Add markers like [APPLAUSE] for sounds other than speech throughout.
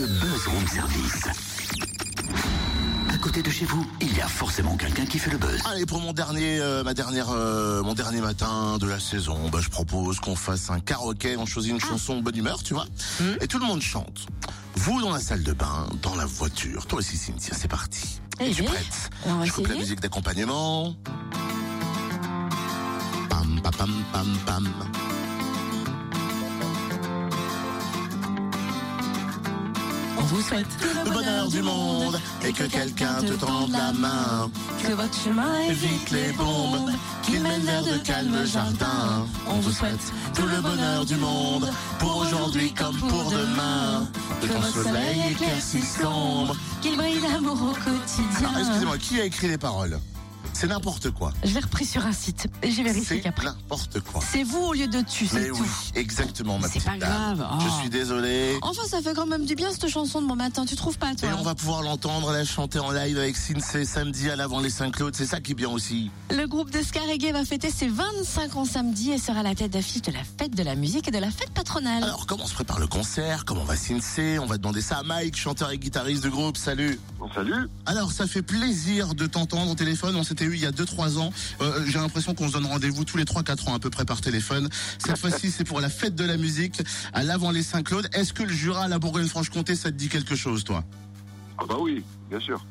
Le buzz room service. À côté de chez vous, il y a forcément quelqu'un qui fait le buzz. Allez, pour mon dernier, euh, ma dernière, euh, mon dernier matin de la saison, bah, je propose qu'on fasse un karaoké. On choisit une chanson bonne humeur, tu vois, et tout le monde chante. Vous dans la salle de bain, dans la voiture, toi aussi Cynthia, c'est parti. Eh Es-tu bien, prête on va Je coupe la musique d'accompagnement. Pam pam pam pam vous souhaite Le bonheur du monde et que quelqu'un te tende la main. Que votre chemin évite les bombes qui mènent vers de calmes jardins. On vous souhaite tout le bonheur du monde pour aujourd'hui comme pour demain. Que votre soleil éclaircisse l'ombre, qu'il brille d'amour au Alors, quotidien. excusez-moi, qui a écrit les paroles? C'est n'importe quoi. Je l'ai repris sur un site et j'ai vérifié C'est qu'après. n'importe quoi. C'est vous au lieu de tu, c'est Mais tout. oui, exactement, ma C'est petite pas dame. grave. Je Oh. suis désolé. Enfin, ça fait quand même du bien cette chanson de bon matin, tu trouves pas, toi Et on va pouvoir l'entendre la chanter en live avec Sinsé samedi à l'avant les Saint-Claude. C'est ça qui est bien aussi. Le groupe de Reggae va fêter ses 25 ans samedi et sera la tête d'affiche de la fête de la musique et de la fête patronale. Alors, comment se prépare le concert? Comment va Sinsé On va demander ça à Mike, chanteur et guitariste du groupe. Salut. Salut. Alors, ça fait plaisir de t'entendre au téléphone. On s'était eu il y a 2-3 ans. Euh, J'ai l'impression qu'on se donne rendez-vous tous les 3-4 ans à peu près par téléphone. Cette [LAUGHS] fois-ci, c'est pour la fête de la musique à l'avant les Saint-Claude. Est-ce que le Jura, la Bourgogne-Franche-Comté, ça te dit quelque chose, toi? Ah bah oui, bien sûr.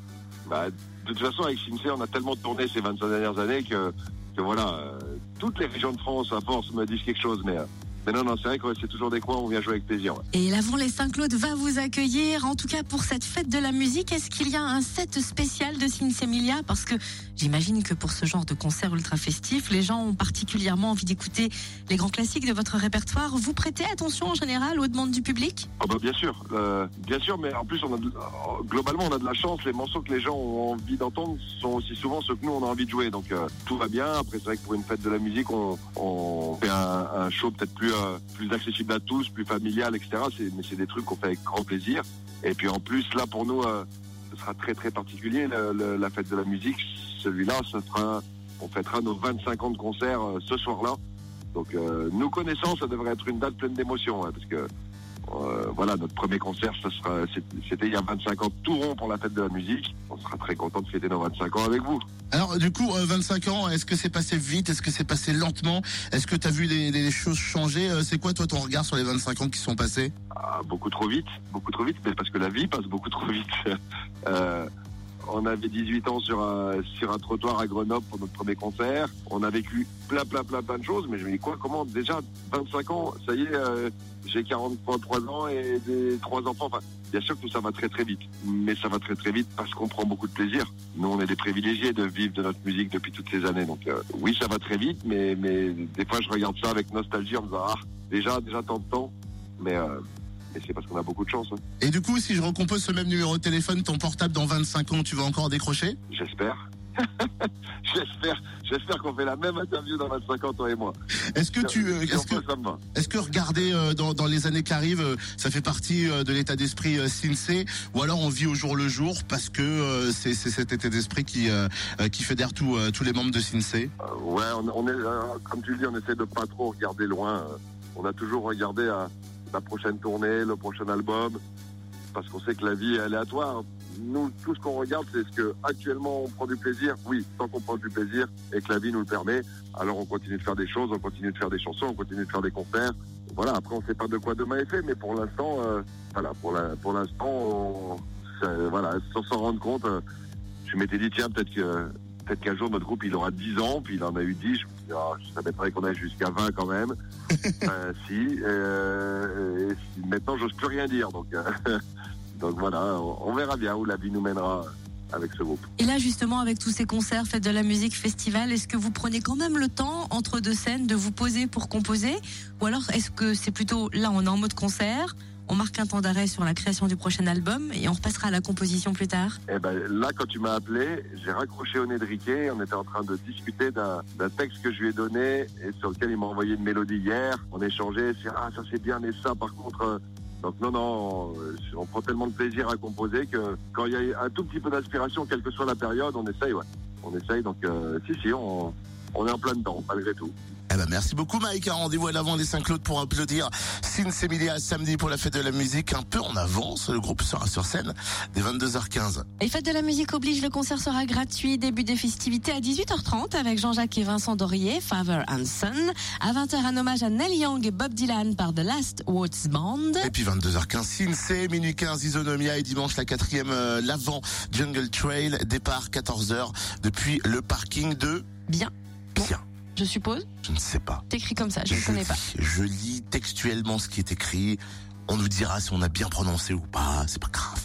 Bah, de toute façon, avec Sinclair, on a tellement tourné ces 25 dernières années que, que voilà, euh, toutes les régions de France, à force, me disent quelque chose. Mais, euh, mais non, non, c'est vrai que c'est toujours des coins où on vient jouer avec plaisir. ouais. Et l'avant les Saint-Claude va vous accueillir, en tout cas pour cette fête de la musique. Est-ce qu'il y a un set spécial de Sinsemilia Parce que j'imagine que pour ce genre de concert ultra festif, les gens ont particulièrement envie d'écouter les grands classiques de votre répertoire. Vous prêtez attention en général aux demandes du public? Ah bah bien sûr, euh, bien sûr, mais en plus, on a de- euh, globalement, on a de la chance. Les morceaux que les gens ont envie d'entendre sont aussi souvent ceux que nous, on a envie de jouer. Donc euh, tout va bien. Après, c'est vrai que pour une fête de la musique, on, on fait un, un show peut-être plus, euh, plus accessible à tous, plus familial, etc. Mais c'est des trucs qu'on fait avec grand plaisir. Et puis en plus, là, pour nous, euh, ce sera très très particulier, le- la fête de la musique. Celui-là, on fêtera nos 25 ans de concert euh, ce soir-là. Donc, nous connaissant, ça devrait être une date pleine d'émotions, hein, parce que euh, voilà, notre premier concert, sera, c'était il y a 25 ans, tout rond pour la fête de la musique. On sera très content de fêter nos 25 ans avec vous. Alors, du coup, euh, 25 ans, est-ce que c'est passé vite? Est-ce que c'est passé lentement? Est-ce que tu as vu les, les choses changer? Euh, C'est quoi, toi, ton regard sur les 25 ans qui sont passés? Ah, beaucoup trop vite, beaucoup trop vite, mais parce que la vie passe beaucoup trop vite. [LAUGHS] On avait 18 ans sur un, trottoir à Grenoble pour notre premier concert. On a vécu plein, plein, plein, plein de choses, mais je me dis quoi, comment déjà 25 ans, ça y est, euh, j'ai 43 ans et des trois enfants. Enfin, bien sûr que tout ça va très très vite, mais ça va très très vite parce qu'on prend beaucoup de plaisir. Nous, on est des privilégiés de vivre de notre musique depuis toutes ces années. Donc euh, oui, ça va très vite, mais mais des fois je regarde ça avec nostalgie en me disant ah déjà déjà tant de temps, mais euh, mais c'est parce qu'on a beaucoup de chance. hein. Et du coup, si je recompose ce même numéro de téléphone, ton portable dans 25 ans, tu vas encore décrocher? J'espère. [LAUGHS] j'espère, j'espère qu'on fait la même interview dans 25 ans, toi et moi. Est-ce que tu, euh, est-ce que, est-ce que regarder euh, dans, dans les années qui arrivent, euh, ça fait partie euh, de l'état d'esprit Sinsé, ou alors on vit au jour le jour parce que c'est cet état d'esprit qui qui fédère tous tous les membres de Sinsé. Euh, ouais, on, on est, comme tu le dis, on essaie de pas trop regarder loin. on a toujours regardé à la prochaine tournée, le prochain album, parce qu'on sait que la vie est aléatoire. Nous, tout ce qu'on regarde, c'est ce que actuellement on prend du plaisir. Oui, tant qu'on prend du plaisir et que la vie nous le permet, alors on continue de faire des choses, on continue de faire des chansons, on continue de faire des concerts. Voilà. Après, on sait pas de quoi demain est fait, mais pour l'instant, euh, voilà, pour l'instant, voilà, sans s'en rendre compte, euh, je m'étais dit tiens, peut-être que peut-être qu'un jour notre groupe il aura 10 ans, puis il en a eu 10. Dit, ah, ça m'étonnerait qu'on aille jusqu'à 20 quand même. [LAUGHS] Euh, si, euh, et si- maintenant j'ose plus rien dire. Donc, euh, [LAUGHS] donc voilà, on, on verra bien où la vie nous mènera avec ce groupe. Et là, justement, avec tous ces concerts, fêtes de la musique, festivals, est-ce que vous prenez quand même le temps, entre deux scènes, de vous poser pour composer? Ou alors, est-ce que c'est plutôt, là, on est en mode concert, on marque un temps d'arrêt sur la création du prochain album et on repassera à la composition plus tard Et ben là, quand tu m'as appelé, j'ai raccroché au nez de Riquet. On était en train de discuter d'un texte que je lui ai donné et sur lequel il m'a envoyé une mélodie hier. On échangeait, c'est ah ça c'est bien, mais ça par contre. euh, donc non, non, on prend tellement de plaisir à composer que quand il y a un tout petit peu d'inspiration, quelle que soit la période, on essaye, ouais. On essaye, donc euh, si, si, on, on est en plein dedans, malgré tout. Eh ben, merci beaucoup Mike. Un rendez-vous à l'avant des Saint-Claude pour applaudir Sin Emilia samedi pour la fête de la musique. Un peu en avance, le groupe sera sur scène dès 22h15. Et Fête de la musique oblige, le concert sera gratuit. Début des festivités à 18h30 avec Jean-Jacques et Vincent Dorier, Father and Son. À 20h, un hommage à Neil Young et Bob Dylan par The Last Waltz Band. Et puis 22h15, Sinsé, minuit 15, Isonomia et dimanche la quatrième, euh, l'avant Jungle Trail, départ 14h depuis le parking de Bien, Bien. je suppose. Je ne sais pas. T'écris comme ça, je ne connais pas. je lis textuellement ce qui est écrit. On nous dira si on a bien prononcé ou pas. C'est pas grave.